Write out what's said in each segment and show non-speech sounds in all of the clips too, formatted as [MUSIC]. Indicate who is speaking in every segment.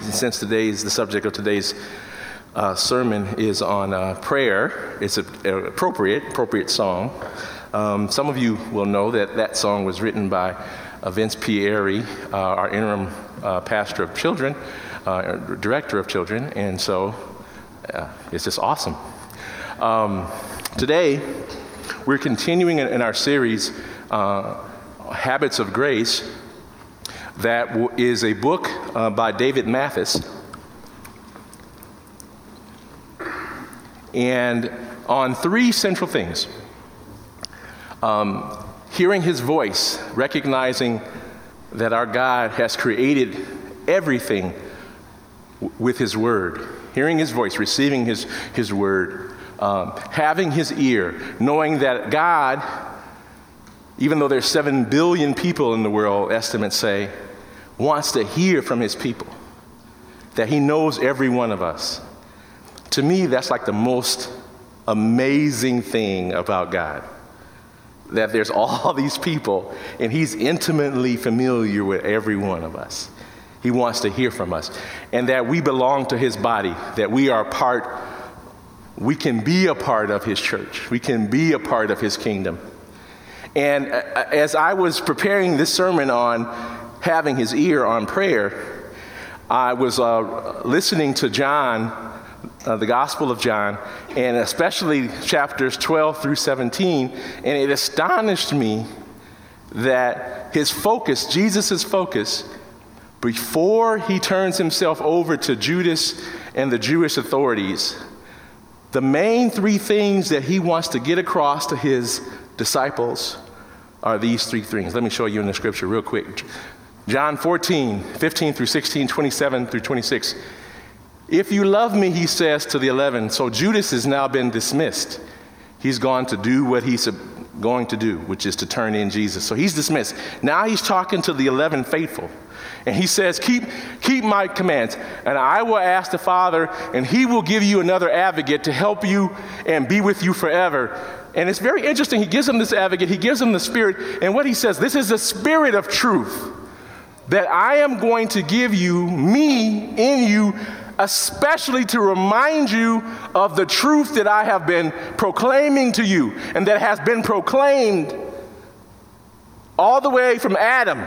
Speaker 1: since today's, the subject of today's uh, sermon is on uh, prayer, it's an appropriate, appropriate song. Um, some of you will know that that song was written by uh, Vince Pieri, uh, our interim uh, pastor of children, uh, director of children, and so it's just awesome. Um, today, we're continuing in, in our series, Habits of Grace, that is a book by David Mathis. and on three central things um, hearing his voice, recognizing that our God has created everything w- with his word, hearing his voice, receiving his, his word, um, having his ear, knowing that God, even though there's 7 billion people in the world, estimates say, wants to hear from his people, that he knows every one of us. To me, that's like the most amazing thing about God. That there's [LAUGHS] all these people, and He's intimately familiar with every one of us. He wants to hear from us. And that we belong to His body, that we are part, we can be a part of His church, we can be a part of His kingdom. And uh, as I was preparing this sermon on having His ear on prayer, I was uh, listening to John uh, the Gospel of John, and especially chapters 12 through 17, and it astonished me that his focus, Jesus' focus, before he turns himself over to Judas and the Jewish authorities, the main three things that he wants to get across to his disciples are these three things. Let me show you in the scripture real quick. John 14, 15 through 16, 27 through 26. If you love me, he says to the 11. So Judas has now been dismissed. He's gone to do what he's going to do, which is to turn in Jesus. So he's dismissed. Now he's talking to the 11 faithful. And he says, keep, keep my commands, and I will ask the Father, and he will give you another advocate to help you and be with you forever. And it's very interesting. He gives them this advocate, he gives them the Spirit, and what he says, this is the Spirit of truth that I am going to give you, me in you, especially to remind you of the truth that I have been proclaiming to you and that has been proclaimed all the way from Adam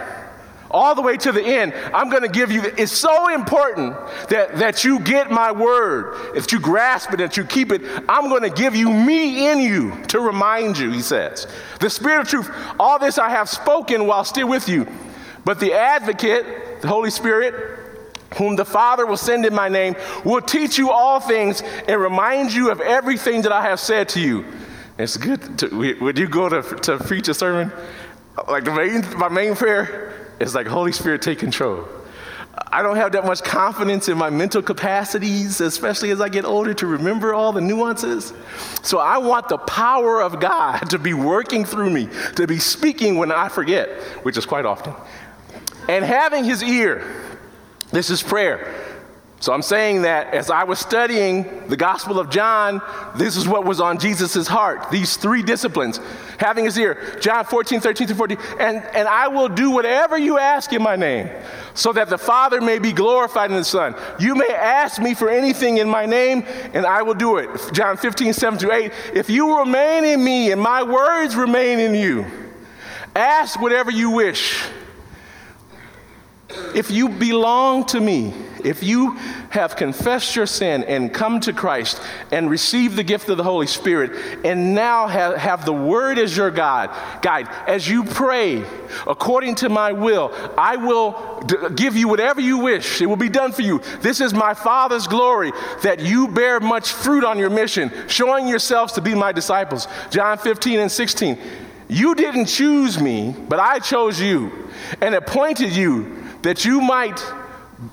Speaker 1: all the way to the end. I'm going to give you, it's so important that, that you get my word, that you grasp it, that you keep it. I'm going to give you me in you to remind you, he says. The Spirit of truth, all this I have spoken while still with you. But the advocate, the Holy Spirit, whom the Father will send in my name, will teach you all things and remind you of everything that I have said to you. It's good. To, would you go to, to preach a sermon? Like the main, my main prayer is like, Holy Spirit, take control. I don't have that much confidence in my mental capacities, especially as I get older, to remember all the nuances. So I want the power of God [LAUGHS] to be working through me, to be speaking when I forget, which is quite often, and having his ear this is prayer. So I'm saying that as I was studying the Gospel of John, this is what was on Jesus' heart. These three disciplines. Having his ear, John 14, 13 to 14. And, and I will do whatever you ask in my name, so that the Father may be glorified in the Son. You may ask me for anything in my name, and I will do it. John 15, 7 to 8. If you remain in me and my words remain in you, ask whatever you wish if you belong to me, if you have confessed your sin and come to Christ and received the gift of the Holy Spirit and now have, have the Word as your God, guide, as you pray according to my will, I will d- give you whatever you wish. It will be done for you. This is my Father's glory that you bear much fruit on your mission, showing yourselves to be my disciples. John 15 and 16. You didn't choose me, but I chose you and appointed you that you might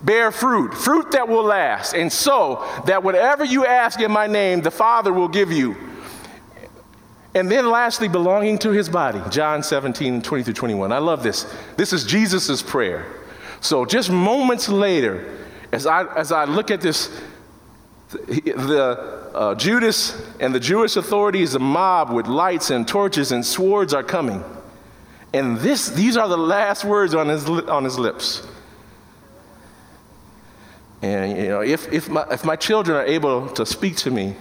Speaker 1: bear fruit, fruit that will last, and so that whatever you ask in my name, the Father will give you. And then lastly, belonging to his body, John 17, 20 through 21. I love this. This is Jesus' prayer. So just moments later, as I, as I look at this, the uh, Judas and the Jewish authorities, a mob with lights and torches and swords are coming. And this, these are the last words on his, on his lips. And you know, if, if, my, if my children are able to speak to me,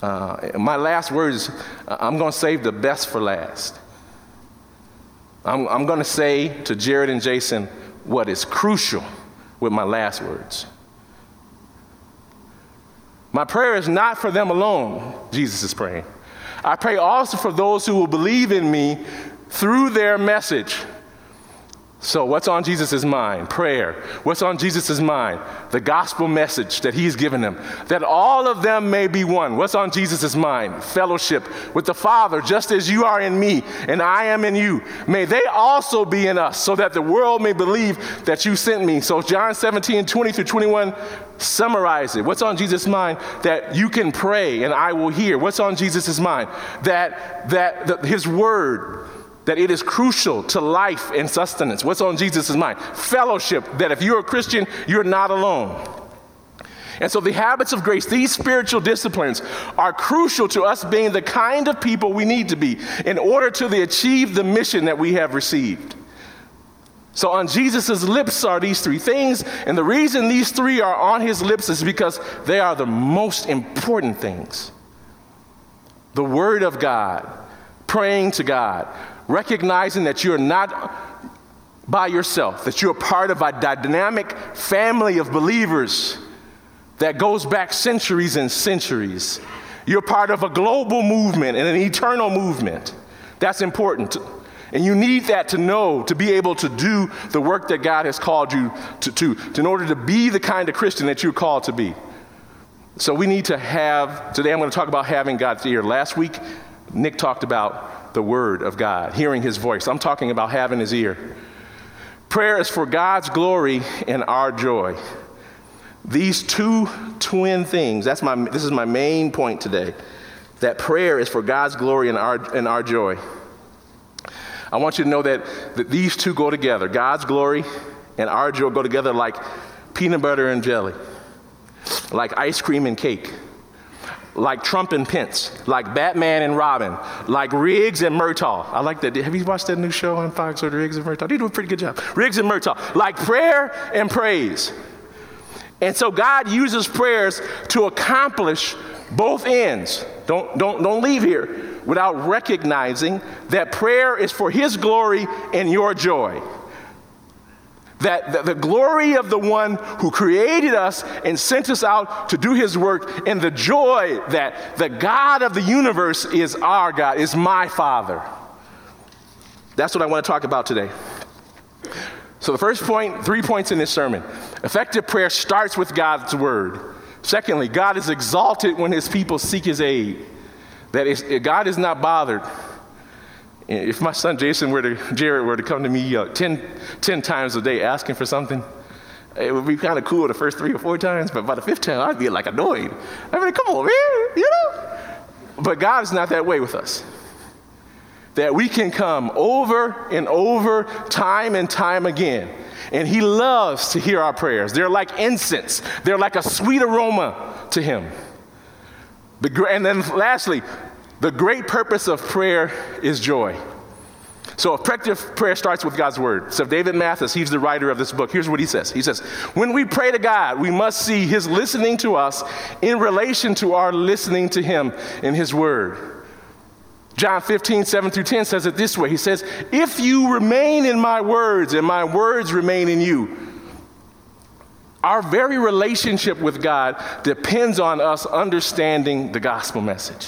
Speaker 1: uh, my last words, I'm going to save the best for last. I'm, I'm going to say to Jared and Jason what is crucial with my last words. My prayer is not for them alone, Jesus is praying. I pray also for those who will believe in me through their message. So, what's on Jesus' mind? Prayer. What's on Jesus' mind? The gospel message that he's given them, that all of them may be one. What's on Jesus' mind? Fellowship with the Father, just as you are in me and I am in you. May they also be in us, so that the world may believe that you sent me. So, John 17, 20 through 21 summarize it. What's on Jesus' mind? That you can pray and I will hear. What's on Jesus' mind? That, that the, his word that it is crucial to life and sustenance. What's on Jesus' mind? Fellowship, that if you're a Christian, you're not alone. And so the habits of grace, these spiritual disciplines, are crucial to us being the kind of people we need to be in order to achieve the mission that we have received. So on Jesus' lips are these three things, and the reason these three are on his lips is because they are the most important things. The Word of God, praying to God, recognizing that you're not by yourself, that you're part of a dynamic family of believers that goes back centuries and centuries. You're part of a global movement and an eternal movement. That's important. And you need that to know, to be able to do the work that God has called you to, to, to in order to be the kind of Christian that you're called to be. So we need to have, today I'm going to talk about having God's ear. Last week, Nick talked about the Word of God, hearing His voice. I'm talking about having His ear. Prayer is for God's glory and our joy. These two twin things, that's my, this is my main point today, that prayer is for God's glory and our, and our joy. I want you to know that, that these two go together. God's glory and our joy go together like peanut butter and jelly, like ice cream and cake like Trump and Pence, like Batman and Robin, like Riggs and Murtaugh. I like that. Have you watched that new show on Fox with Riggs and Murtaugh? They do a pretty good job. Riggs and Murtaugh, like prayer and praise. And so God uses prayers to accomplish both ends. Don't, don't, don't leave here without recognizing that prayer is for His glory and your joy that the, the, glory of the one who created us and sent us out to do his work, and the joy that the God of the universe is our God, is my Father. That's what I want to talk about today. So, the first point, three points in this sermon effective prayer starts with God's word. Secondly, God is exalted when his people seek his aid. That is, God is not bothered if my son Jason were to, Jared were to come to me uh, 10, 10 times a day asking for something, it would be kind of cool the first three or four times, but by the fifth time, I'd be like annoyed. I mean, come on, man, you know? But God is not that way with us. That we can come over and over, time and time again. And He loves to hear our prayers. They're like incense, they're like a sweet aroma to Him. And then lastly, the great purpose of prayer is joy. So, effective prayer starts with God's word. So, David Mathis, he's the writer of this book. Here's what he says He says, When we pray to God, we must see his listening to us in relation to our listening to him in his word. John 15, 7 through 10 says it this way He says, If you remain in my words and my words remain in you, our very relationship with God depends on us understanding the gospel message.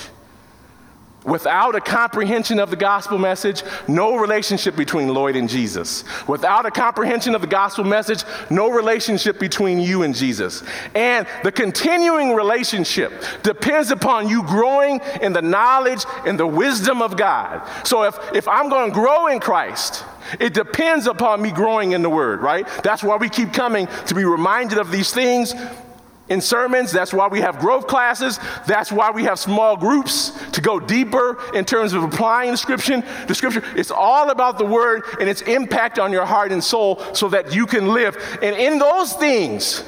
Speaker 1: Without a comprehension of the gospel message, no relationship between Lloyd and Jesus. Without a comprehension of the gospel message, no relationship between you and Jesus. And the continuing relationship depends upon you growing in the knowledge and the wisdom of God. So if, if I'm going to grow in Christ, it depends upon me growing in the Word, right? That's why we keep coming to be reminded of these things in sermons. That's why we have growth classes. That's why we have small groups to go deeper in terms of applying the scripture. The scripture. It's all about the word and its impact on your heart and soul so that you can live. And in those things,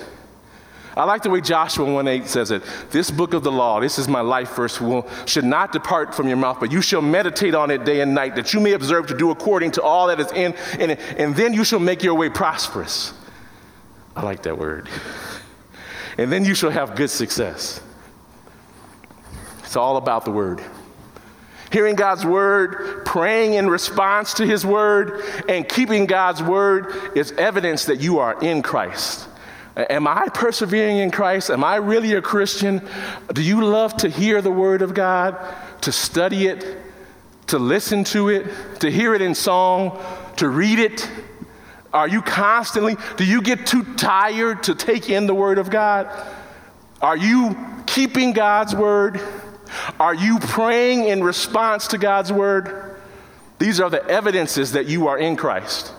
Speaker 1: I like the way Joshua 1:8 says it. This book of the law, this is my life verse, will, should not depart from your mouth, but you shall meditate on it day and night, that you may observe to do according to all that is in, in it, and then you shall make your way prosperous. I like that word. And then you shall have good success. It's all about the word. Hearing God's word, praying in response to his word, and keeping God's word is evidence that you are in Christ. Am I persevering in Christ? Am I really a Christian? Do you love to hear the word of God, to study it, to listen to it, to hear it in song, to read it? Are you constantly, do you get too tired to take in the word of God? Are you keeping God's word? Are you praying in response to God's word? These are the evidences that you are in Christ.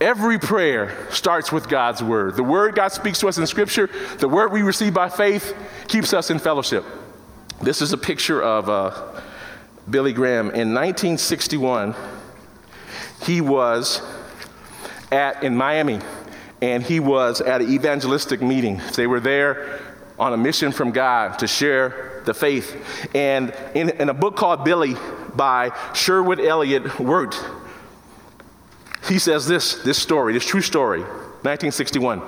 Speaker 1: Every prayer starts with God's word. The word God speaks to us in Scripture, the word we receive by faith, keeps us in fellowship. This is a picture of uh, Billy Graham. In 1961, he was at, in Miami, and he was at an evangelistic meeting. They were there on a mission from God to share the faith. And in, in a book called Billy by Sherwood Eliot Wirt, he says this, this story, this true story, 1961.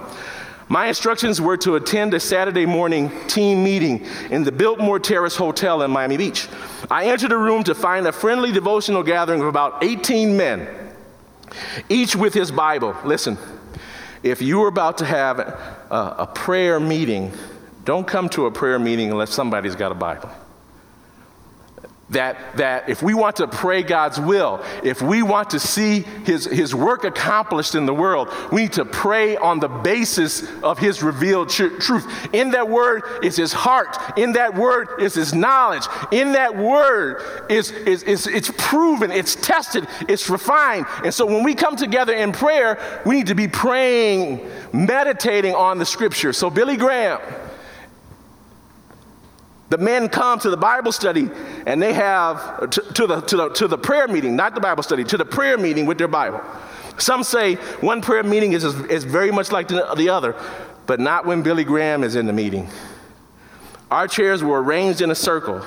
Speaker 1: My instructions were to attend a Saturday morning team meeting in the Biltmore Terrace Hotel in Miami Beach. I entered the room to find a friendly devotional gathering of about 18 men, each with his Bible. Listen, if you are about to have a, a prayer meeting, don't come to a prayer meeting unless somebody's got a Bible. That, that if we want to pray God's will, if we want to see his, his work accomplished in the world, we need to pray on the basis of His revealed tr- truth. In that word is His heart. In that word is His knowledge. In that word is, is, is it's proven, it's tested, it's refined. And so when we come together in prayer, we need to be praying, meditating on the scripture. So Billy Graham, the men come to the Bible study and they have, to, to, the, to, the, to the prayer meeting, not the Bible study, to the prayer meeting with their Bible. Some say one prayer meeting is, is very much like the, the other, but not when Billy Graham is in the meeting. Our chairs were arranged in a circle.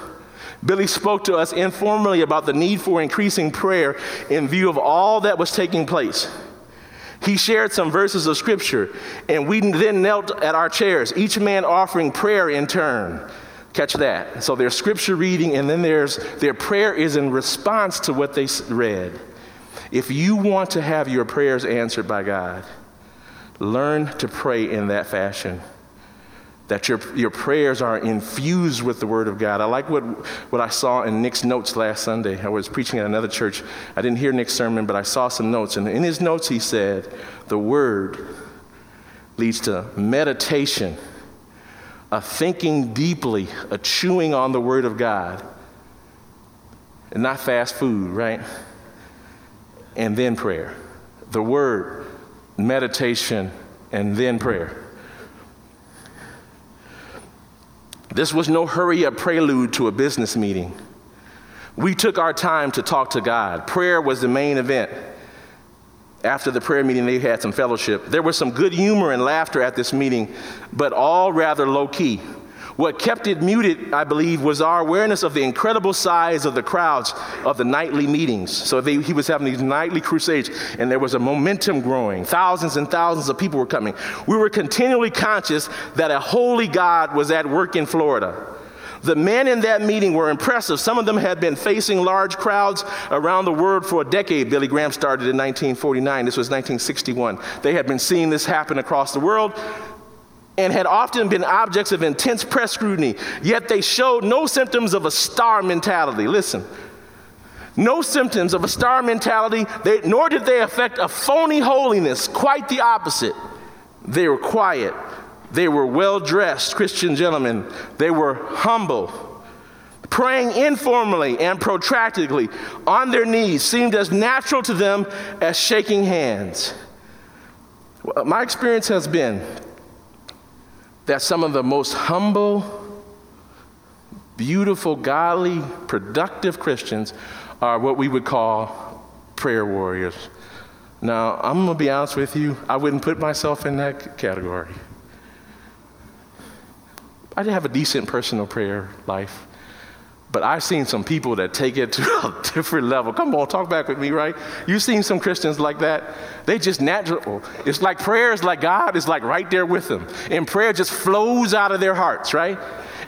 Speaker 1: Billy spoke to us informally about the need for increasing prayer in view of all that was taking place. He shared some verses of scripture, and we then knelt at our chairs, each man offering prayer in turn. Catch that. So there's scripture reading, and then there's their prayer is in response to what they read. If you want to have your prayers answered by God, learn to pray in that fashion. That your, your prayers are infused with the Word of God. I like what, what I saw in Nick's notes last Sunday. I was preaching at another church. I didn't hear Nick's sermon, but I saw some notes. And in his notes, he said, The Word leads to meditation a thinking deeply, a chewing on the Word of God, and not fast food, right? And then prayer. The Word, meditation, and then prayer. This was no hurry up prelude to a business meeting. We took our time to talk to God. Prayer was the main event after the prayer meeting, they had some fellowship. There was some good humor and laughter at this meeting, but all rather low key. What kept it muted, I believe, was our awareness of the incredible size of the crowds of the nightly meetings. So they, he was having these nightly crusades, and there was a momentum growing. Thousands and thousands of people were coming. We were continually conscious that a holy God was at work in Florida. The men in that meeting were impressive. Some of them had been facing large crowds around the world for a decade. Billy Graham started in 1949. This was 1961. They had been seeing this happen across the world and had often been objects of intense press scrutiny, yet they showed no symptoms of a star mentality. Listen, no symptoms of a star mentality, they, nor did they affect a phony holiness, quite the opposite. They were quiet, they were well dressed Christian gentlemen. They were humble. Praying informally and protractedly on their knees seemed as natural to them as shaking hands. My experience has been that some of the most humble, beautiful, godly, productive Christians are what we would call prayer warriors. Now, I'm going to be honest with you, I wouldn't put myself in that category. I did have a decent personal prayer life, but I've seen some people that take it to [LAUGHS] a different level. Come on, talk back with me, right? You've seen some Christians like that. They just natural. It's like prayer is like God is like right there with them. And prayer just flows out of their hearts, right?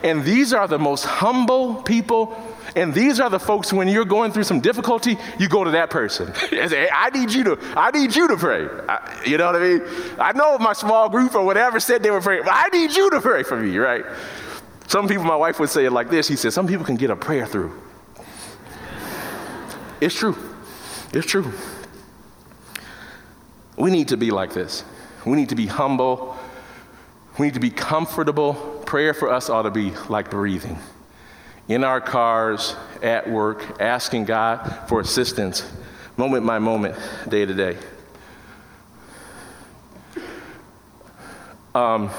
Speaker 1: And these are the most humble people. And these are the folks when you're going through some difficulty, you go to that person. And say, I need you to, I need you to pray. I, you know what I mean? I know my small group or whatever said they were praying, but I need you to pray for me, right? Some people, my wife would say it like this. He said, Some people can get a prayer through. It's true. It's true. We need to be like this. We need to be humble. We need to be comfortable. Prayer for us ought to be like breathing. In our cars, at work, asking God for assistance, moment by moment, day to day. Um,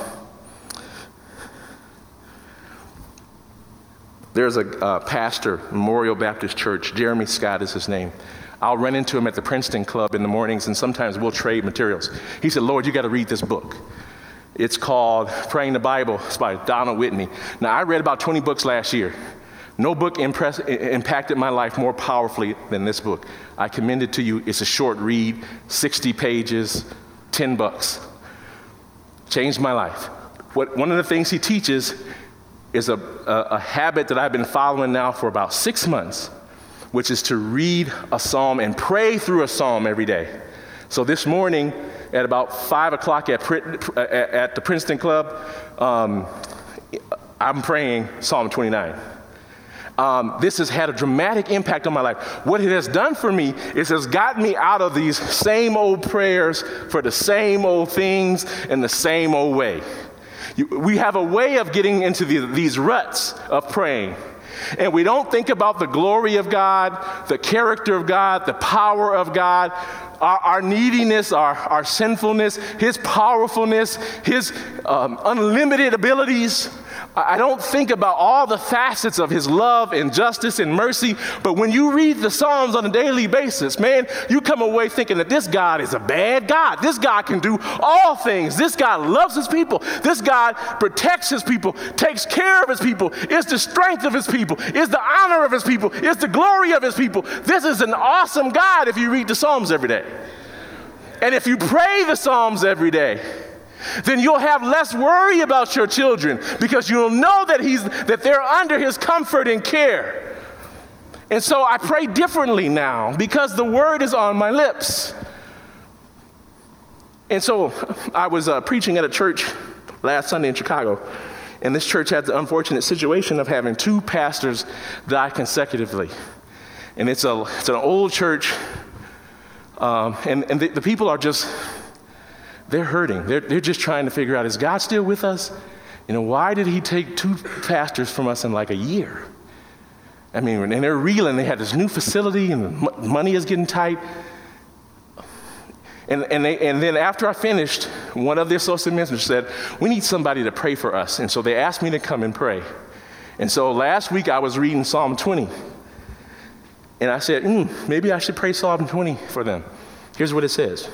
Speaker 1: There's a uh, pastor, Memorial Baptist Church, Jeremy Scott is his name. I'll run into him at the Princeton Club in the mornings, and sometimes we'll trade materials. He said, Lord, you got to read this book. It's called Praying the Bible. It's by Donald Whitney. Now, I read about 20 books last year. No book impress, impacted my life more powerfully than this book. I commend it to you. It's a short read, 60 pages, 10 bucks. Changed my life. What, one of the things he teaches is a, a, a habit that I've been following now for about six months, which is to read a psalm and pray through a psalm every day. So this morning, at about five o'clock at, at the Princeton Club, um, I'm praying Psalm 29. Um, this has had a dramatic impact on my life. What it has done for me is has gotten me out of these same old prayers for the same old things in the same old way. We have a way of getting into the, these ruts of praying. And we don't think about the glory of God, the character of God, the power of God, our, our neediness, our, our sinfulness, His powerfulness, His um, unlimited abilities. I don't think about all the facets of his love and justice and mercy, but when you read the Psalms on a daily basis, man, you come away thinking that this God is a bad God. This God can do all things. This God loves his people. This God protects his people, takes care of his people, is the strength of his people, is the honor of his people, is the glory of his people. This is an awesome God if you read the Psalms every day. And if you pray the Psalms every day, then you'll have less worry about your children because you'll know that, he's, that they're under his comfort and care. And so I pray differently now because the word is on my lips. And so I was uh, preaching at a church last Sunday in Chicago, and this church had the unfortunate situation of having two pastors die consecutively. And it's, a, it's an old church, um, and, and the, the people are just they're hurting. They're, they're just trying to figure out is God still with us? You know, why did he take two pastors from us in like a year? I mean, and they're reeling. They had this new facility and money is getting tight. And, and, they, and then after I finished, one of the associate ministers said, We need somebody to pray for us. And so they asked me to come and pray. And so last week I was reading Psalm 20. And I said, mm, Maybe I should pray Psalm 20 for them. Here's what it says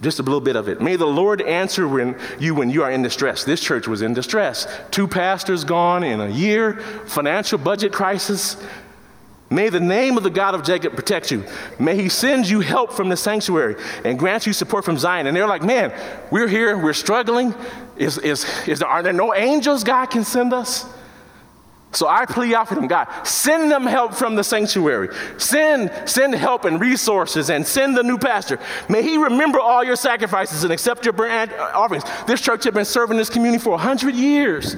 Speaker 1: just a little bit of it. May the Lord answer when you when you are in distress. This church was in distress. Two pastors gone in a year, financial budget crisis. May the name of the God of Jacob protect you. May he send you help from the sanctuary and grant you support from Zion. And they're like, man, we're here, we're struggling. Is, is, is there, are there no angels God can send us? So I plead out for them, God, send them help from the sanctuary. Send, send help and resources and send the new pastor. May he remember all your sacrifices and accept your burnt uh, offerings. This church has been serving this community for 100 years.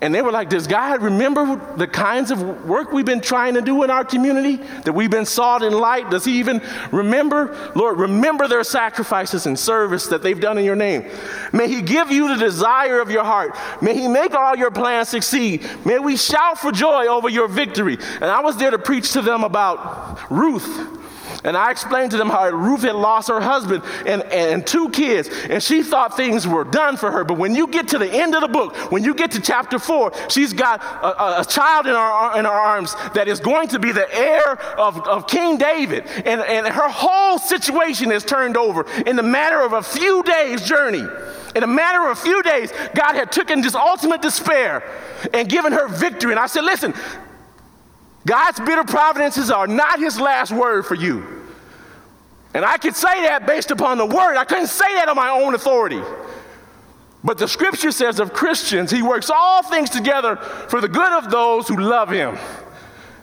Speaker 1: And they were like, Does God remember the kinds of work we've been trying to do in our community? That we've been salt in light? Does He even remember? Lord, remember their sacrifices and service that they've done in your name. May He give you the desire of your heart. May He make all your plans succeed. May we shout for joy over your victory. And I was there to preach to them about Ruth and I explained to them how Ruth had lost her husband and, and two kids, and she thought things were done for her. But when you get to the end of the book, when you get to chapter four, she's got a, a child in her, in her arms that is going to be the heir of, of King David. And, and her whole situation is turned over in the matter of a few days' journey. In a matter of a few days, God had taken this ultimate despair and given her victory. And I said, listen, God's bitter providences are not his last word for you. And I could say that based upon the word. I couldn't say that on my own authority. But the scripture says of Christians, he works all things together for the good of those who love him.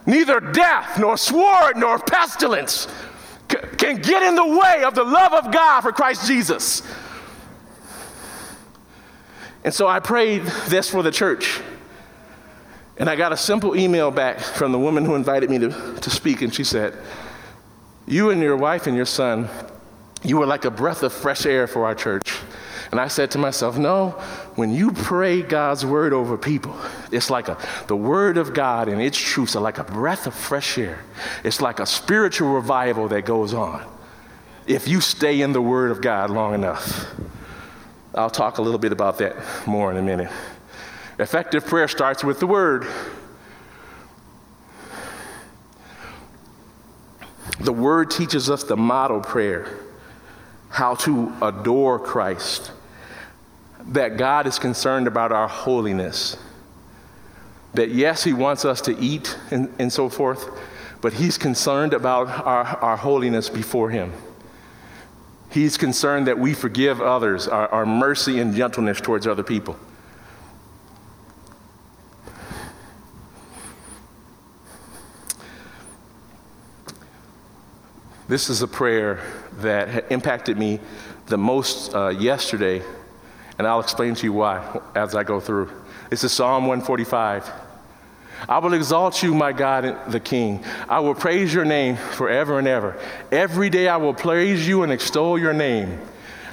Speaker 1: Neither death, nor sword, nor pestilence can get in the way of the love of God for Christ Jesus. And so I prayed this for the church. And I got a simple email back from the woman who invited me to, to speak, and she said, You and your wife and your son, you were like a breath of fresh air for our church. And I said to myself, No, when you pray God's word over people, it's like a, the word of God and its truths are like a breath of fresh air. It's like a spiritual revival that goes on if you stay in the word of God long enough. I'll talk a little bit about that more in a minute. Effective prayer starts with the word. The word teaches us the model prayer, how to adore Christ, that God is concerned about our holiness, that yes, He wants us to eat and, and so forth, but He's concerned about our, our holiness before Him. He's concerned that we forgive others, our, our mercy and gentleness towards other people. This is a prayer that impacted me the most uh, yesterday, and I'll explain to you why as I go through. This is Psalm 145. I will exalt you, my God, the King. I will praise your name forever and ever. Every day I will praise you and extol your name.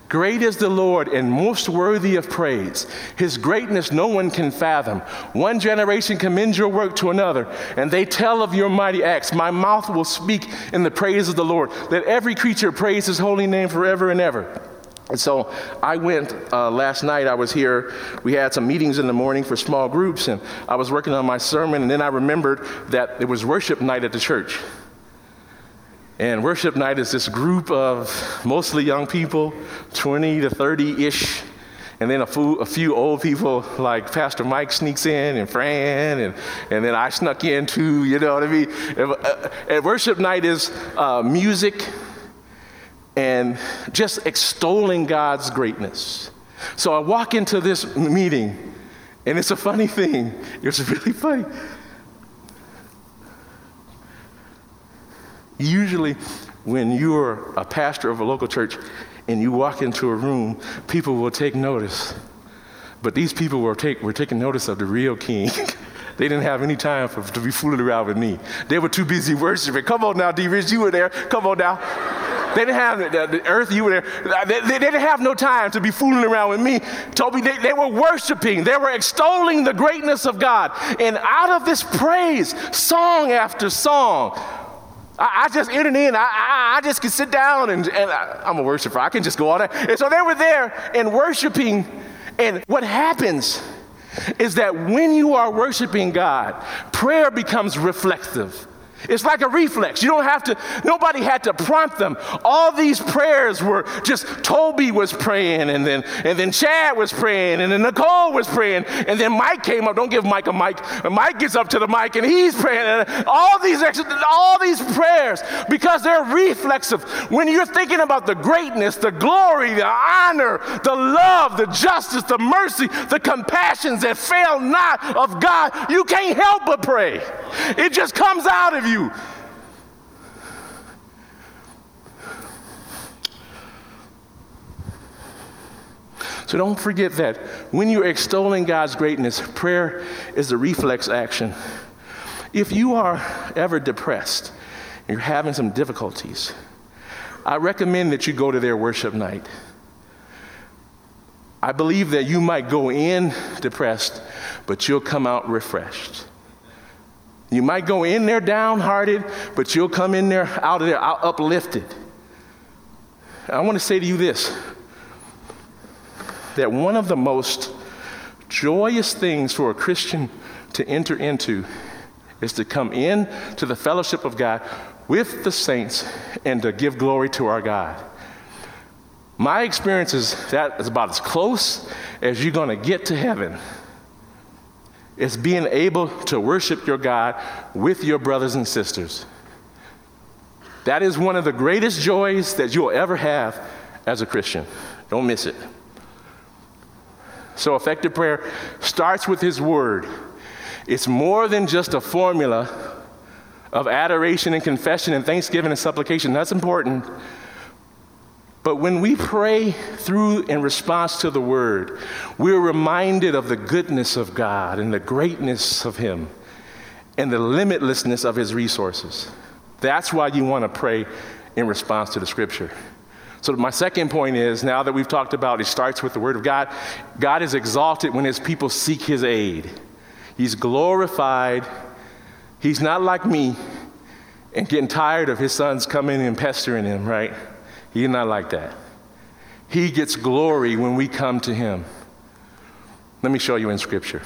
Speaker 1: Great is the Lord and most worthy of praise. His greatness no one can fathom. One generation commends your work to another, and they tell of your mighty acts. My mouth will speak in the praise of the Lord. Let every creature praise his holy name forever and ever. And so I went uh, last night. I was here. We had some meetings in the morning for small groups, and I was working on my sermon. And then I remembered that it was worship night at the church. And worship night is this group of mostly young people, 20 to 30 ish. And then a few, a few old people like Pastor Mike sneaks in and Fran, and, and then I snuck in too, you know what I mean? And, uh, and worship night is uh, music and just extolling God's greatness. So I walk into this meeting, and it's a funny thing. It's really funny. Usually, when you're a pastor of a local church and you walk into a room, people will take notice. But these people were, take, were taking notice of the real king. [LAUGHS] they didn't have any time for, to be fooling around with me. They were too busy worshiping. Come on now, D. Rich, you were there. Come on now. They didn't have the, the, earth, you were there. Uh, they, they, didn't have no time to be fooling around with me. Toby, they, they were worshiping, they were extolling the greatness of God. And out of this praise, song after song, I, I just entered in. I, I, I, just can sit down and, and I, am a worshiper. I can just go on there. And so they were there and worshiping. And what happens is that when you are worshiping God, prayer becomes reflective. It's like a reflex. You don't have to, nobody had to prompt them. All these prayers were just Toby was praying, and then and then Chad was praying, and then Nicole was praying, and then Mike came up. Don't give Mike a mic. And Mike gets up to the mic and he's praying. And all these all these prayers, because they're reflexive. When you're thinking about the greatness, the glory, the honor, the love, the justice, the mercy, the compassions that fail not of God, you can't help but pray. It just comes out of you. So don't forget that when you're extolling God's greatness, prayer is a reflex action. If you are ever depressed, and you're having some difficulties, I recommend that you go to their worship night. I believe that you might go in depressed, but you'll come out refreshed. You might go in there downhearted, but you'll come in there out of there uplifted. I want to say to you this that one of the most joyous things for a Christian to enter into is to come in to the fellowship of God with the saints and to give glory to our God. My experience is that is about as close as you're going to get to heaven. It's being able to worship your God with your brothers and sisters. That is one of the greatest joys that you'll ever have as a Christian. Don't miss it. So, effective prayer starts with His Word. It's more than just a formula of adoration and confession and thanksgiving and supplication. That's important. But when we pray through in response to the word, we're reminded of the goodness of God and the greatness of Him and the limitlessness of His resources. That's why you want to pray in response to the scripture. So, my second point is now that we've talked about it starts with the word of God, God is exalted when His people seek His aid. He's glorified. He's not like me and getting tired of His sons coming and pestering Him, right? He's not like that. He gets glory when we come to him. Let me show you in scripture.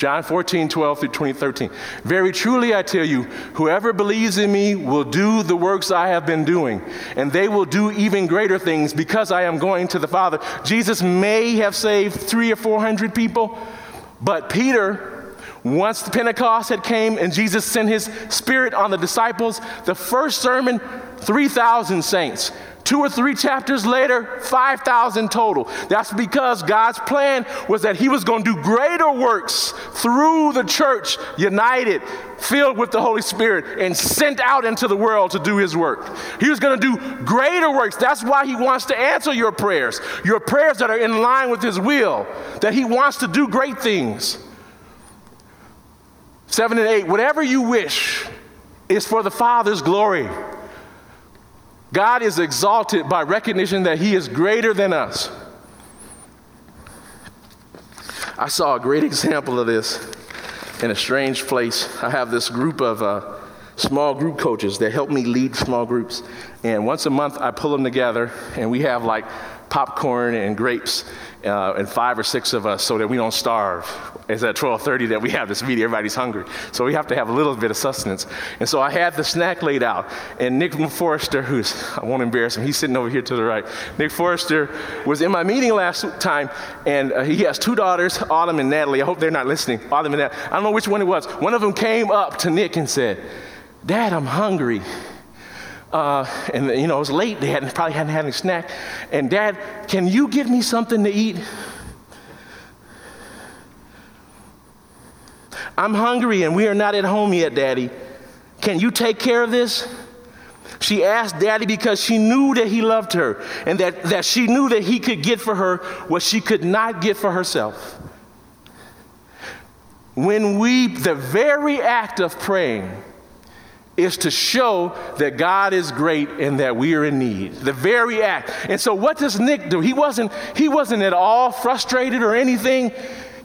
Speaker 1: John 14, 12 through 20, 13. Very truly I tell you, whoever believes in me will do the works I have been doing, and they will do even greater things because I am going to the Father. Jesus may have saved three or four hundred people, but Peter, once the Pentecost had came and Jesus sent his spirit on the disciples, the first sermon 3,000 saints. Two or three chapters later, 5,000 total. That's because God's plan was that He was going to do greater works through the church, united, filled with the Holy Spirit, and sent out into the world to do His work. He was going to do greater works. That's why He wants to answer your prayers, your prayers that are in line with His will, that He wants to do great things. Seven and eight, whatever you wish is for the Father's glory. God is exalted by recognition that He is greater than us. I saw a great example of this in a strange place. I have this group of uh, small group coaches that help me lead small groups. And once a month, I pull them together, and we have like popcorn and grapes uh, and five or six of us so that we don't starve. It's at 12:30 that we have this meeting. Everybody's hungry, so we have to have a little bit of sustenance. And so I had the snack laid out, and Nick Forrester, who's I won't embarrass him, he's sitting over here to the right. Nick Forrester was in my meeting last time, and uh, he has two daughters, Autumn and Natalie. I hope they're not listening. Autumn and Natalie. I don't know which one it was. One of them came up to Nick and said, "Dad, I'm hungry." Uh, and you know, it was late. They hadn't, probably hadn't had any snack. And Dad, can you give me something to eat? I'm hungry and we are not at home yet, Daddy. Can you take care of this? She asked Daddy because she knew that he loved her and that, that she knew that he could get for her what she could not get for herself. When we, the very act of praying, is to show that God is great and that we are in need. The very act. And so what does Nick do? He wasn't he wasn't at all frustrated or anything.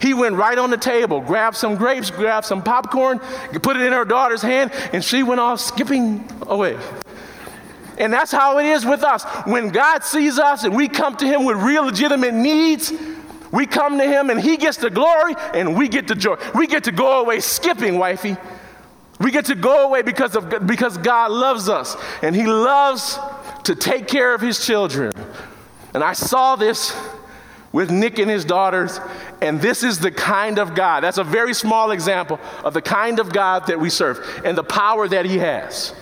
Speaker 1: He went right on the table, grabbed some grapes, grabbed some popcorn, put it in her daughter's hand, and she went off skipping away. And that's how it is with us. When God sees us and we come to Him with real legitimate needs, we come to Him and He gets the glory and we get the joy. We get to go away skipping, wifey. We get to go away because, of, because God loves us and He loves to take care of His children. And I saw this with Nick and his daughters, and this is the kind of God. That's a very small example of the kind of God that we serve and the power that He has.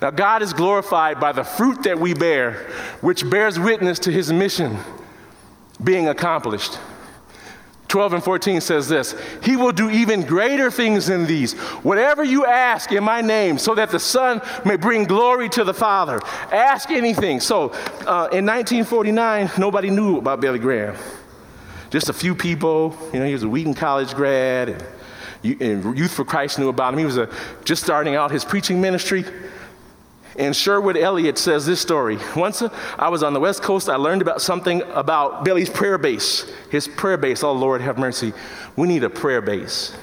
Speaker 1: Now, God is glorified by the fruit that we bear, which bears witness to His mission being accomplished. 12 and 14 says this He will do even greater things than these. Whatever you ask in my name, so that the Son may bring glory to the Father. Ask anything. So uh, in 1949, nobody knew about Billy Graham. Just a few people. You know, he was a Wheaton College grad, and, and Youth for Christ knew about him. He was a, just starting out his preaching ministry. And Sherwood Eliot says this story. Once uh, I was on the West Coast, I learned about something about Billy's prayer base. His prayer base, oh Lord, have mercy. We need a prayer base.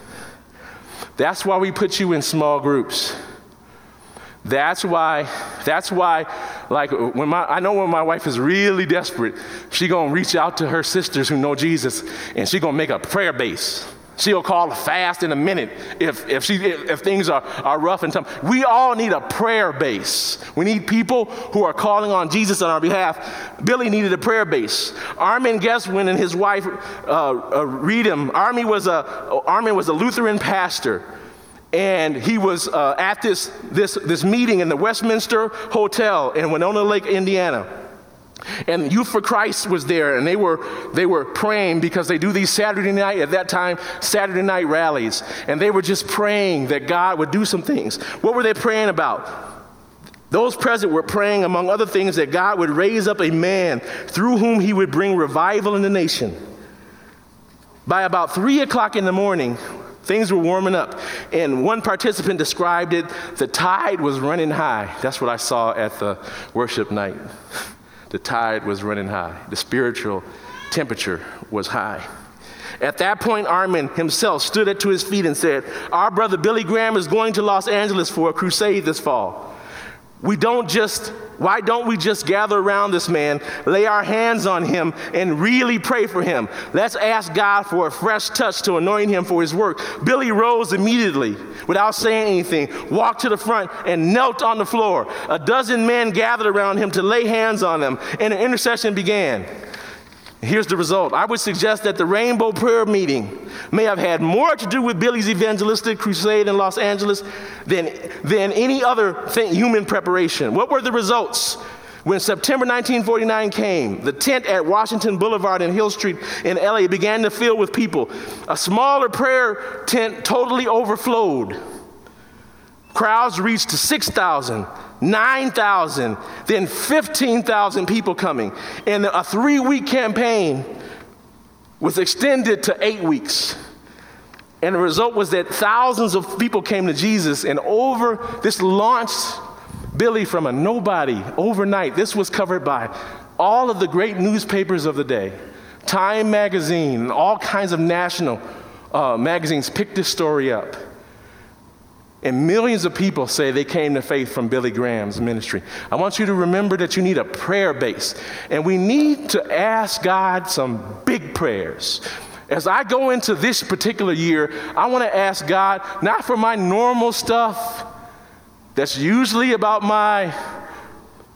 Speaker 1: That's why we put you in small groups. That's why, that's why, like when my I know when my wife is really desperate, she gonna reach out to her sisters who know Jesus and she gonna make a prayer base. She'll call a fast in a minute if, if, she, if, if things are, are rough and tough. We all need a prayer base. We need people who are calling on Jesus on our behalf. Billy needed a prayer base. Armin Gesswein and his wife, uh, uh, Reidun, Armin was, a, Armin was a Lutheran pastor. And he was uh, at this, this, this meeting in the Westminster Hotel in Winona Lake, Indiana. And Youth for Christ was there, and they were, they were praying because they do these Saturday night, at that time, Saturday night rallies. And they were just praying that God would do some things. What were they praying about? Those present were praying, among other things, that God would raise up a man through whom he would bring revival in the nation. By about three o'clock in the morning, things were warming up. And one participant described it the tide was running high. That's what I saw at the worship night [LAUGHS] the tide was running high, the spiritual temperature was high. At that point, Armin himself stood up to his feet and said, Our brother Billy Graham is going to Los Angeles for a crusade this fall. We don't just, why don't we just gather around this man, lay our hands on him, and really pray for him? Let's ask God for a fresh touch to anoint him for his work. Billy rose immediately without saying anything, walked to the front, and knelt on the floor. A dozen men gathered around him to lay hands on him, and an intercession began. Here's the result. I would suggest that the Rainbow Prayer Meeting may have had more to do with Billy's evangelistic crusade in Los Angeles than, than any other thing, human preparation. What were the results? When September 1949 came, the tent at Washington Boulevard and Hill Street in LA began to fill with people. A smaller prayer tent totally overflowed. Crowds reached to 6,000, 9,000, then 15,000 people coming. And a three week campaign was extended to eight weeks. And the result was that thousands of people came to Jesus, and over this launched Billy from a nobody overnight. This was covered by all of the great newspapers of the day. Time magazine, and all kinds of national uh, magazines picked this story up. And millions of people say they came to faith from Billy Graham's ministry. I want you to remember that you need a prayer base. And we need to ask God some big prayers. As I go into this particular year, I want to ask God not for my normal stuff that's usually about my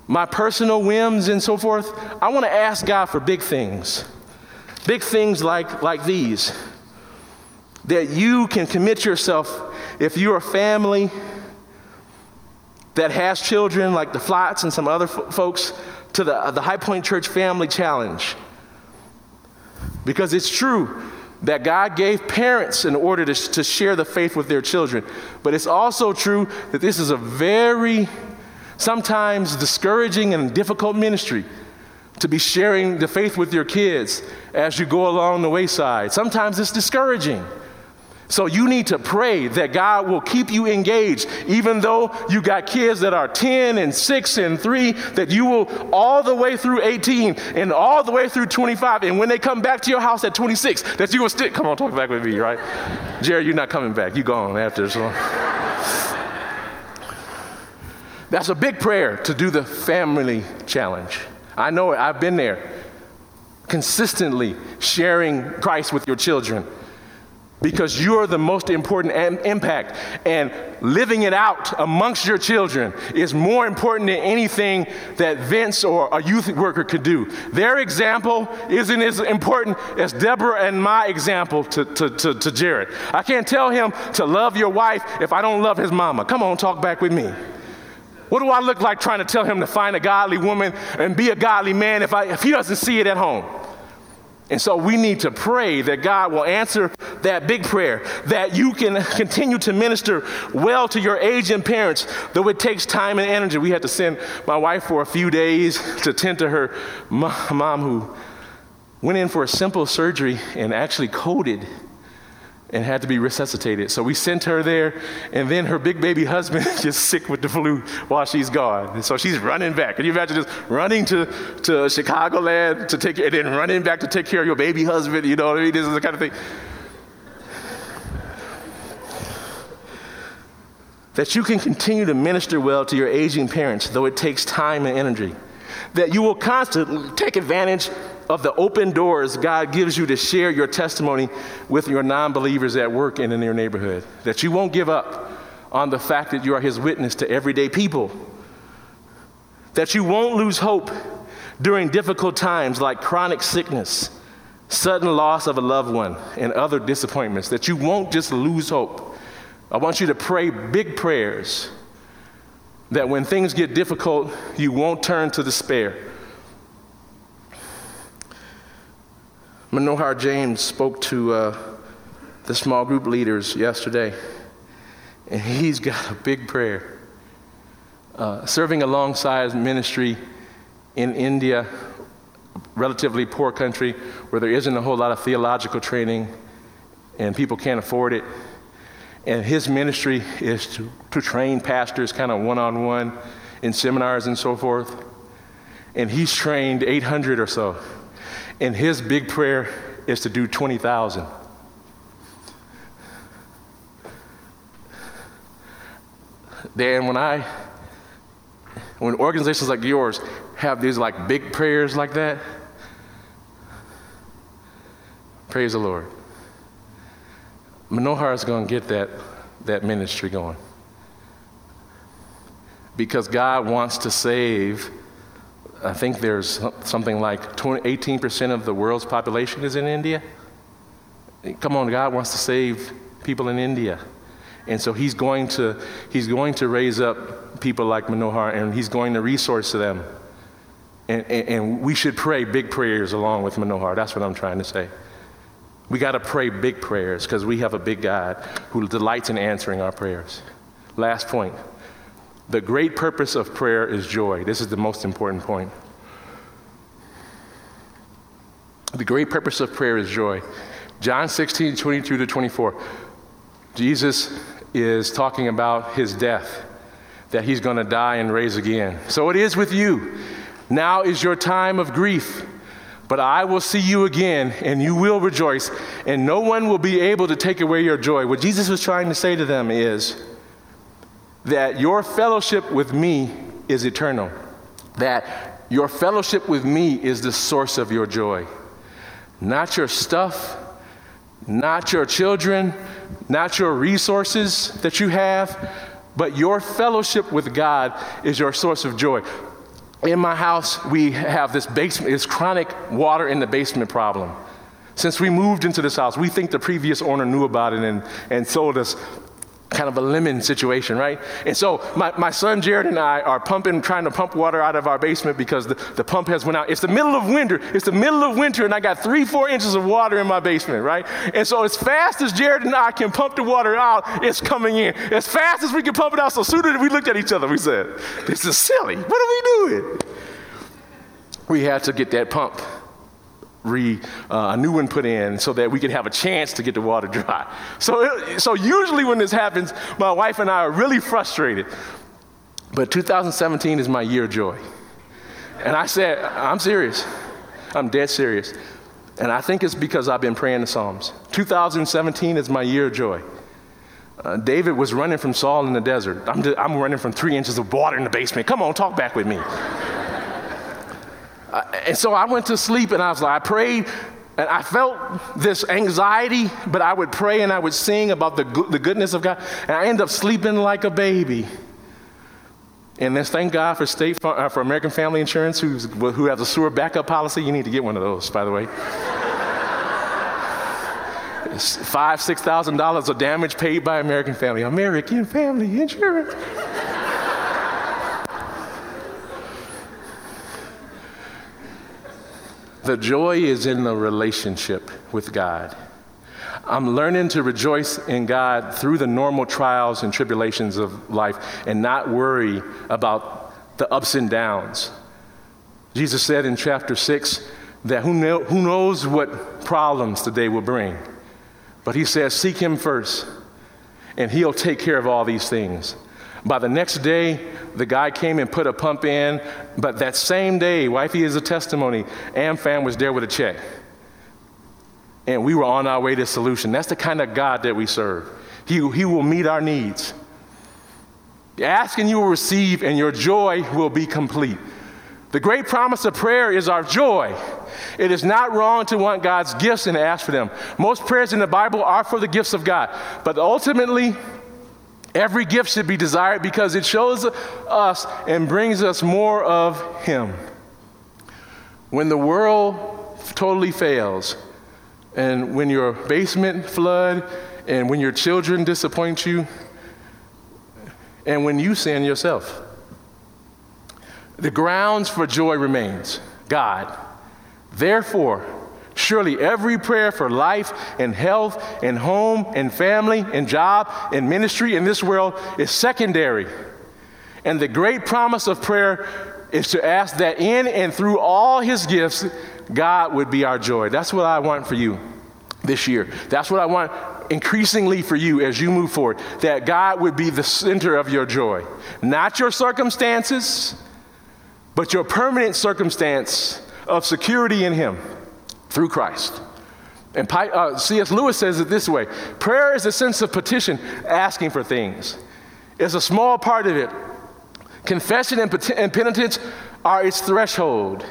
Speaker 1: my personal whims and so forth. I want to ask God for big things. Big things like like these. That you can commit yourself if you're a family that has children like the Flats and some other f- folks to the, the High Point Church Family Challenge. Because it's true that God gave parents in order to, to share the faith with their children. But it's also true that this is a very, sometimes discouraging and difficult ministry to be sharing the faith with your kids as you go along the wayside. Sometimes it's discouraging. So you need to pray that God will keep you engaged, even though you got kids that are 10 and 6 and 3, that you will all the way through 18 and all the way through 25. And when they come back to your house at 26, that you will still, come on, talk back with me, right? Jerry, you're not coming back. You gone after so. That's a big prayer to do the family challenge. I know it, I've been there. Consistently sharing Christ with your children because you're the most important am- impact. And living it out amongst your children is more important than anything that Vince or a youth worker could do. Their example isn't as important as Deborah and my example to, to, to, to Jared. I can't tell him to love your wife if I don't love his mama. Come on, talk back with me. What do I look like trying to tell him to find a godly woman and be a godly man if, I, if he doesn't see it at home? And so we need to pray that God will answer that big prayer, that you can continue to minister well to your aging parents, though it takes time and energy. We had to send my wife for a few days to tend to her mom who went in for a simple surgery and actually coded and had to be resuscitated. So we sent her there, and then her big baby husband is [LAUGHS] just sick with the flu while she's gone. And so she's running back. Can you imagine just running to, to Chicagoland to take and then running back to take care of your baby husband? You know what I mean? This is the kind of thing. That you can continue to minister well to your aging parents, though it takes time and energy. that you will constantly take advantage of the open doors God gives you to share your testimony with your non believers at work and in your neighborhood, that you won't give up on the fact that you are His witness to everyday people, that you won't lose hope during difficult times like chronic sickness, sudden loss of a loved one, and other disappointments, that you won't just lose hope. I want you to pray big prayers that when things get difficult, you won't turn to despair. Manohar James spoke to uh, the small group leaders yesterday, and he's got a big prayer. Uh, serving alongside ministry in India, relatively poor country where there isn't a whole lot of theological training and people can't afford it. And his ministry is to, to train pastors kind of one on one in seminars and so forth. And he's trained 800 or so. And his big prayer is to do 20,000. Dan, when I, when organizations like yours have these like big prayers like that, praise the Lord. Manohar is going to get that, that ministry going. Because God wants to save, I think there's something like 20, 18% of the world's population is in India. Come on, God wants to save people in India. And so he's going to, he's going to raise up people like Manohar and he's going to resource them. And, and, and we should pray big prayers along with Manohar. That's what I'm trying to say. We got to pray big prayers because we have a big God who delights in answering our prayers. Last point the great purpose of prayer is joy. This is the most important point. The great purpose of prayer is joy. John 16, 22 to 24. Jesus is talking about his death, that he's going to die and raise again. So it is with you. Now is your time of grief. But I will see you again, and you will rejoice, and no one will be able to take away your joy. What Jesus was trying to say to them is that your fellowship with me is eternal, that your fellowship with me is the source of your joy. Not your stuff, not your children, not your resources that you have, but your fellowship with God is your source of joy in my house, we have this basement, this chronic water in the basement problem. Since we moved into this house, we think the previous owner knew about it and, and sold us kind of a lemon situation, right? And so my, my son Jared and I are pumping, trying to pump water out of our basement because the, the pump has went out. It's the middle of winter. It's the middle of winter, and I got three, four inches of water in my basement, right? And so as fast as Jared and I can pump the water out, it's coming in. As fast as we can pump it out, so sooner than we looked at each other, we said, this is silly. What are we doing? We had to get that pump re, uh, a new one put in so that we could have a chance to get the water [LAUGHS] dry. So, it, so usually when this happens, my wife and I are really frustrated. But 2017 is my year of joy. And I said, I'm serious. I'm dead serious. And I think it's because I've been praying the Psalms. 2017 is my year of joy. Uh, David was running from Saul in the desert. I'm, just, I'm running from three inches of water in the basement. Come on, talk back with me. Uh, and so I went to sleep and I was like, I prayed and I felt this anxiety, but I would pray and I would sing about the, the goodness of God. And I ended up sleeping like a baby. And then thank God for state uh, for American Family Insurance, who's, who has a sewer backup policy. You need to get one of those, by the way. [LAUGHS] Five, six thousand dollars of damage paid by American Family. American Family Insurance. The joy is in the relationship with God. I'm learning to rejoice in God through the normal trials and tribulations of life and not worry about the ups and downs. Jesus said in chapter 6 that who, know, who knows what problems the day will bring. But he says, Seek him first, and he'll take care of all these things. By the next day, the guy came and put a pump in, but that same day, wifey is a testimony, AmFam was there with a check. And we were on our way to solution. That's the kind of God that we serve. He, he will meet our needs. Ask and you will receive, and your joy will be complete. The great promise of prayer is our joy. It is not wrong to want God's gifts and ask for them. Most prayers in the Bible are for the gifts of God, but ultimately, every gift should be desired because it shows us and brings us more of Him. When the world totally fails, and when your basement flood, and when your children disappoint you, and when you sin yourself, the grounds for joy remains God. Therefore, surely every prayer for life and health and home and family and job and ministry in this world is secondary. And the great promise of prayer is to ask that in and through all his gifts, God would be our joy. That's what I want for you this year. That's what I want increasingly for you as you move forward. That God would be the center of your joy, not your circumstances but your permanent circumstance of security in Him through Christ. And uh, C.S. Lewis says it this way prayer is a sense of petition, asking for things. It's a small part of it. Confession and, pet- and penitence are its threshold.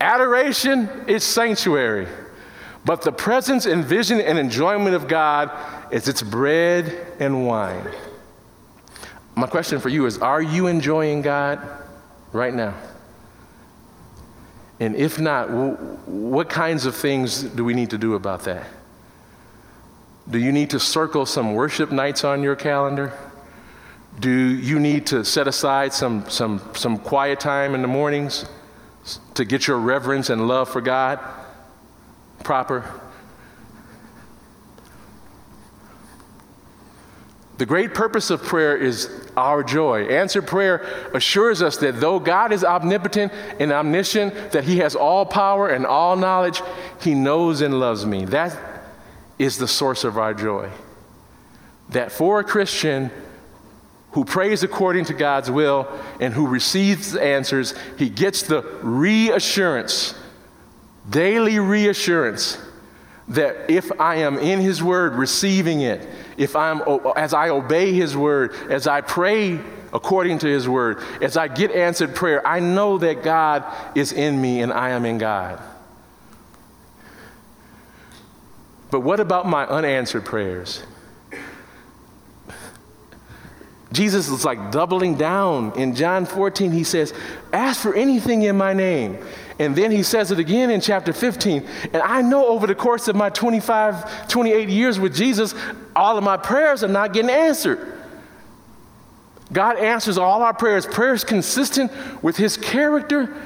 Speaker 1: Adoration is sanctuary. But the presence and vision and enjoyment of God is its bread and wine. My question for you is Are you enjoying God? right now? And if not, what kinds of things do we need to do about that? Do you need to circle some worship nights on your calendar? Do you need to set aside some, some, some quiet time in the mornings to get your reverence and love for God proper? The great purpose of prayer is our joy. Answered prayer assures us that though God is omnipotent and omniscient, that He has all power and all knowledge, He knows and loves me. That is the source of our joy. That for a Christian who prays according to God's will and who receives answers, he gets the reassurance, daily reassurance, that if I am in His Word receiving it, if I'm, as I obey His word, as I pray according to His word, as I get answered prayer, I know that God is in me and I am in God. But what about my unanswered prayers? Jesus is like doubling down. In John 14, he says, Ask for anything in my name. And then he says it again in chapter 15. And I know over the course of my 25, 28 years with Jesus, all of my prayers are not getting answered. God answers all our prayers. Prayers consistent with his character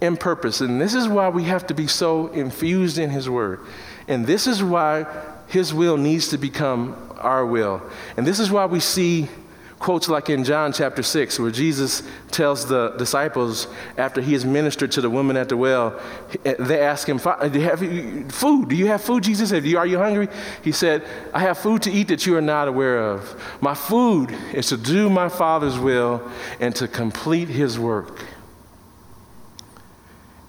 Speaker 1: and purpose. And this is why we have to be so infused in his word. And this is why his will needs to become our will. And this is why we see quotes like in John chapter 6, where Jesus tells the disciples after he has ministered to the woman at the well, they ask him, Do you have food? Do you have food? Jesus said, Are you hungry? He said, I have food to eat that you are not aware of. My food is to do my Father's will and to complete his work.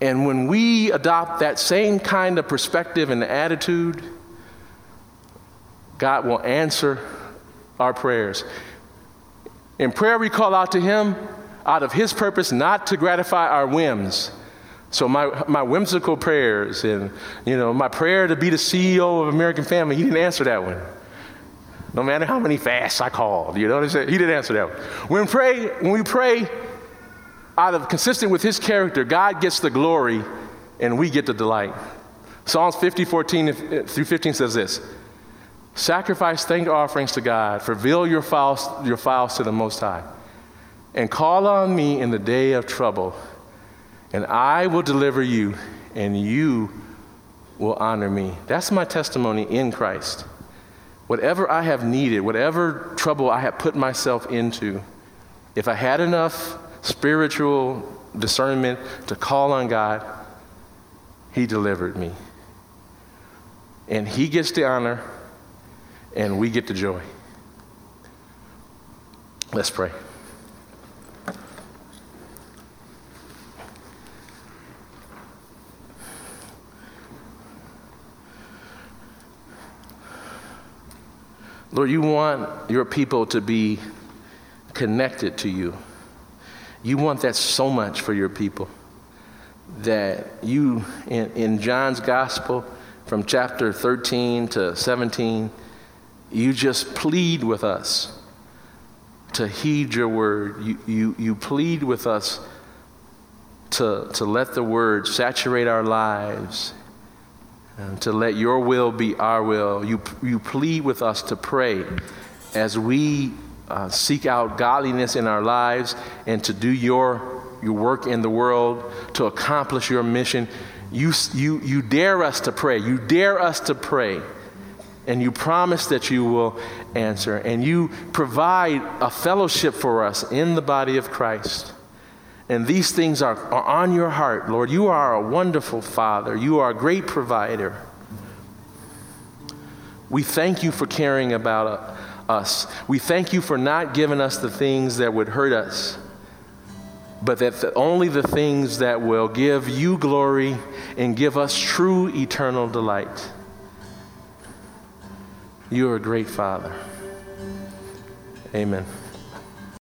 Speaker 1: And when we adopt that same kind of perspective and attitude, God will answer our prayers. In prayer, we call out to Him out of His purpose, not to gratify our whims. So my, my whimsical prayers and, you know, my prayer to be the CEO of American Family, He didn't answer that one. No matter how many fasts I called, you know what I'm saying? He didn't answer that one. When, pray, when we pray out of consistent with His character, God gets the glory and we get the delight. Psalms 50, 14 through 15 says this Sacrifice thank offerings to God, reveal your files, your files to the Most High, and call on me in the day of trouble, and I will deliver you, and you will honor me. That's my testimony in Christ. Whatever I have needed, whatever trouble I have put myself into, if I had enough spiritual discernment to call on God, He delivered me. And He gets the honor and we get the joy. Let's pray. Lord, you want your people to be connected to you. You want that so much for your people. that you, in, in John's gospel, from chapter 13 to 17, you just plead with us to heed your word. You, you, you plead with us to, to let the word saturate our lives, and to let your will be our will. You, you plead with us to pray as we uh, seek out godliness in our lives and to do your, your work in the world, to accomplish your mission. You, you, you dare us to pray. You dare us to pray. And you promise that you will answer. And you provide a fellowship for us in the body of Christ. And these things are, are on your heart, Lord. You are a wonderful Father. You are a great provider. We thank you for caring about uh, us. We thank you for not giving us the things that would hurt us, but that the, only the things that will give you glory and give us true eternal delight. You are a great Father. Amen.